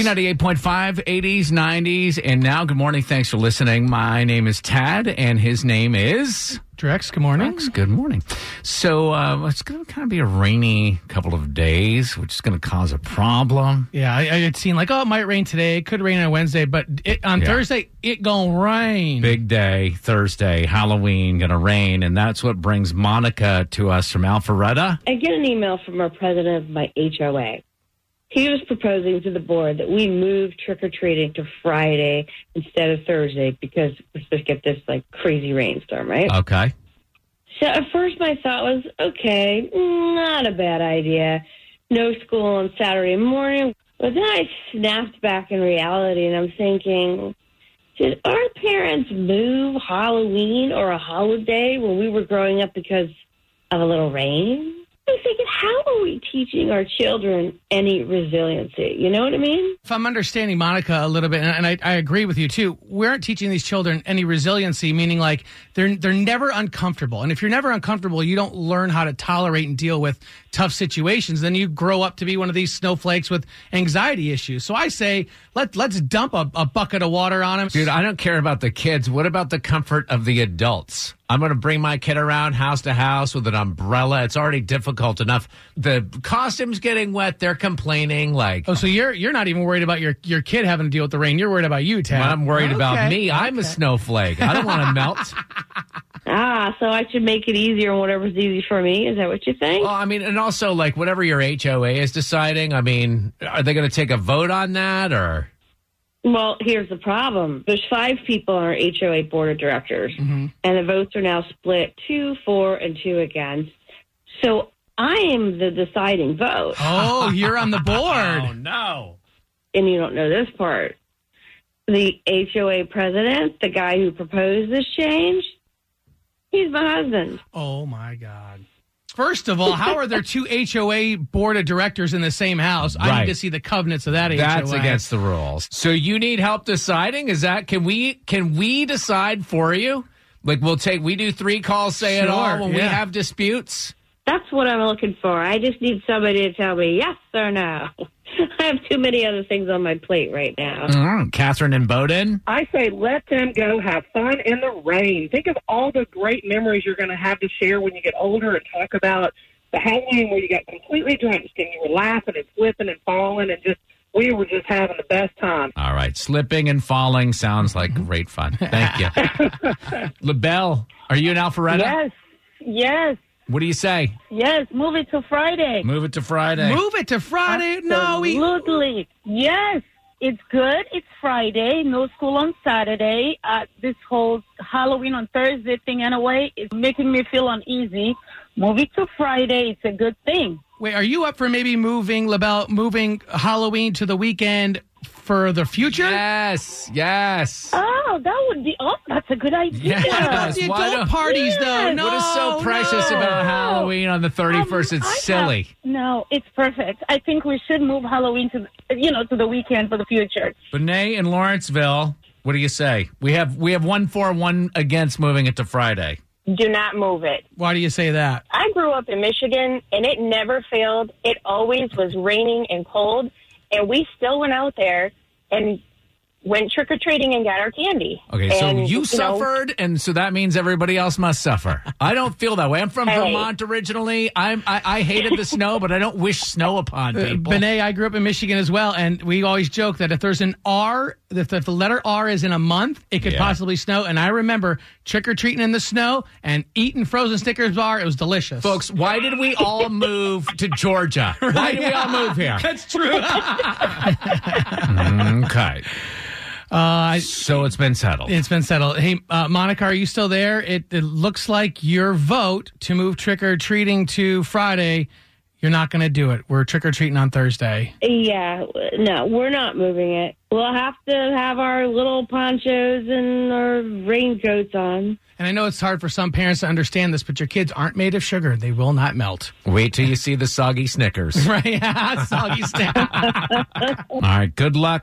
B98.5, 80s, 90s, and now good morning. Thanks for listening. My name is Tad, and his name is. Drex, good morning. Drex, good morning. So uh, it's going to kind of be a rainy couple of days, which is going to cause a problem. Yeah, I, I had seen like, oh, it might rain today. It could rain on Wednesday, but it, on Yeah. Thursday, it gonna rain. Big day, Thursday, Halloween, going to rain, and that's what brings Monica to us from Alpharetta. I get an email from our president of my HOA. He was proposing to the board that we move trick or treating to Friday instead of Thursday because we're supposed to get this like crazy rainstorm, right? Okay. So at first my thought was, okay, not a bad idea. No school on Saturday morning. But then I snapped back in reality and I'm thinking, did our parents move Halloween or a holiday when we were growing up because of a little rain? I'm thinking, how are we teaching our children any resiliency? You know what I mean? If I'm understanding Monica a little bit, and I, I agree with you too, we aren't teaching these children any resiliency, meaning like they're they're never uncomfortable. And if you're never uncomfortable, you don't learn how to tolerate and deal with tough situations. Then you grow up to be one of these snowflakes with anxiety issues. So I say let let's dump a, a bucket of water on them. Dude, I don't care about the kids. What about the comfort of the adults? I'm going to bring my kid around house to house with an umbrella. It's already difficult enough. The costume's getting wet. They're complaining. Like, Oh, so you're you're not even worried about your your kid having to deal with the rain. You're worried about you, Tad. I'm worried about Okay, me. I'm a snowflake. I don't want to melt. Ah, so I should make it easier and whatever's easy for me. Is that what you think? Well, I mean, and also like whatever your HOA is deciding. I mean, are they going to take a vote on that or? Well, here's the problem. There's five people on our HOA board of directors, mm-hmm. and the votes are now split two, four, and two against. So I am the deciding vote. Oh, you're on the Oh board. no! And you don't know this part. The HOA president, the guy who proposed this change, he's my husband. Oh my God. First of all, how are there two HOA board of directors in the same house? I Right. need to see the covenants of that That's HOA. against the rules. So you need help deciding? Is that can we can we decide for you? Like we'll take we do three calls, say it all Sure, when we have disputes. That's what I'm looking for. I just need somebody to tell me yes or no. I have too many other things on my plate right now. Mm, Catherine and Bowdon. I say let them go have fun in the rain. Think of all the great memories you're going to have to share when you get older and talk about the Halloween where you got completely drenched and you were laughing and flipping and falling and just we were just having the best time. All right, slipping and falling sounds like great fun. Thank you, LaBelle. Are you in Alpharetta? Yes, yes, What do you say? yes. Move it to Friday. Move it to Friday. Move it to Friday. No, we. Absolutely. Yes, it's good. It's Friday. No school on Saturday. Uh, this whole Halloween on Thursday thing, in a way, is making me feel uneasy. Move it to Friday. It's a good thing. Wait, are you up for maybe moving LaBelle, moving Halloween to the weekend for the future? Yes, yes. Oh, that would be. Oh, that's a good idea. Yes. What about the Why adult don't- parties, though? Yes. No, what is so precious no. about Halloween on the 31st? Um, I it's silly. have- no, it's perfect. I think we should move Halloween to, the- you know, to the weekend for the future. Benet in Lawrenceville. What do you say? We have we have one for one against moving it to Friday. do not move it. Why do you say that? I grew up in Michigan and it never failed. It always was raining and cold, and we still went out there and went trick or treating and got our candy. Okay, so And, you know, suffered, and so that means everybody else must suffer. I don't feel that way. I'm from Hey. Vermont originally. I'm I, I hated the snow, but I don't wish snow upon Uh, people. Benet, I grew up in Michigan as well, and we always joke that if there's an R, if, if the letter R is in a month, it could Yeah. possibly snow. And I remember trick or treating in the snow and eating frozen Snickers bar. It was delicious, Folks, why did we all move to Georgia? Why did we all move here? That's true. Okay, uh, so it's been settled. it's been settled. Hey, uh, Monica, are you still there? It, it looks like your vote to move trick or treating to Friday. You're not going to do it. We're trick or treating on Thursday. Yeah, no, we're not moving it. We'll have to have our little ponchos and our raincoats on. And I know it's hard for some parents to understand this, but your kids aren't made of sugar. They will not melt. Wait till you see the soggy Snickers. Right? Soggy snack. All right, good luck.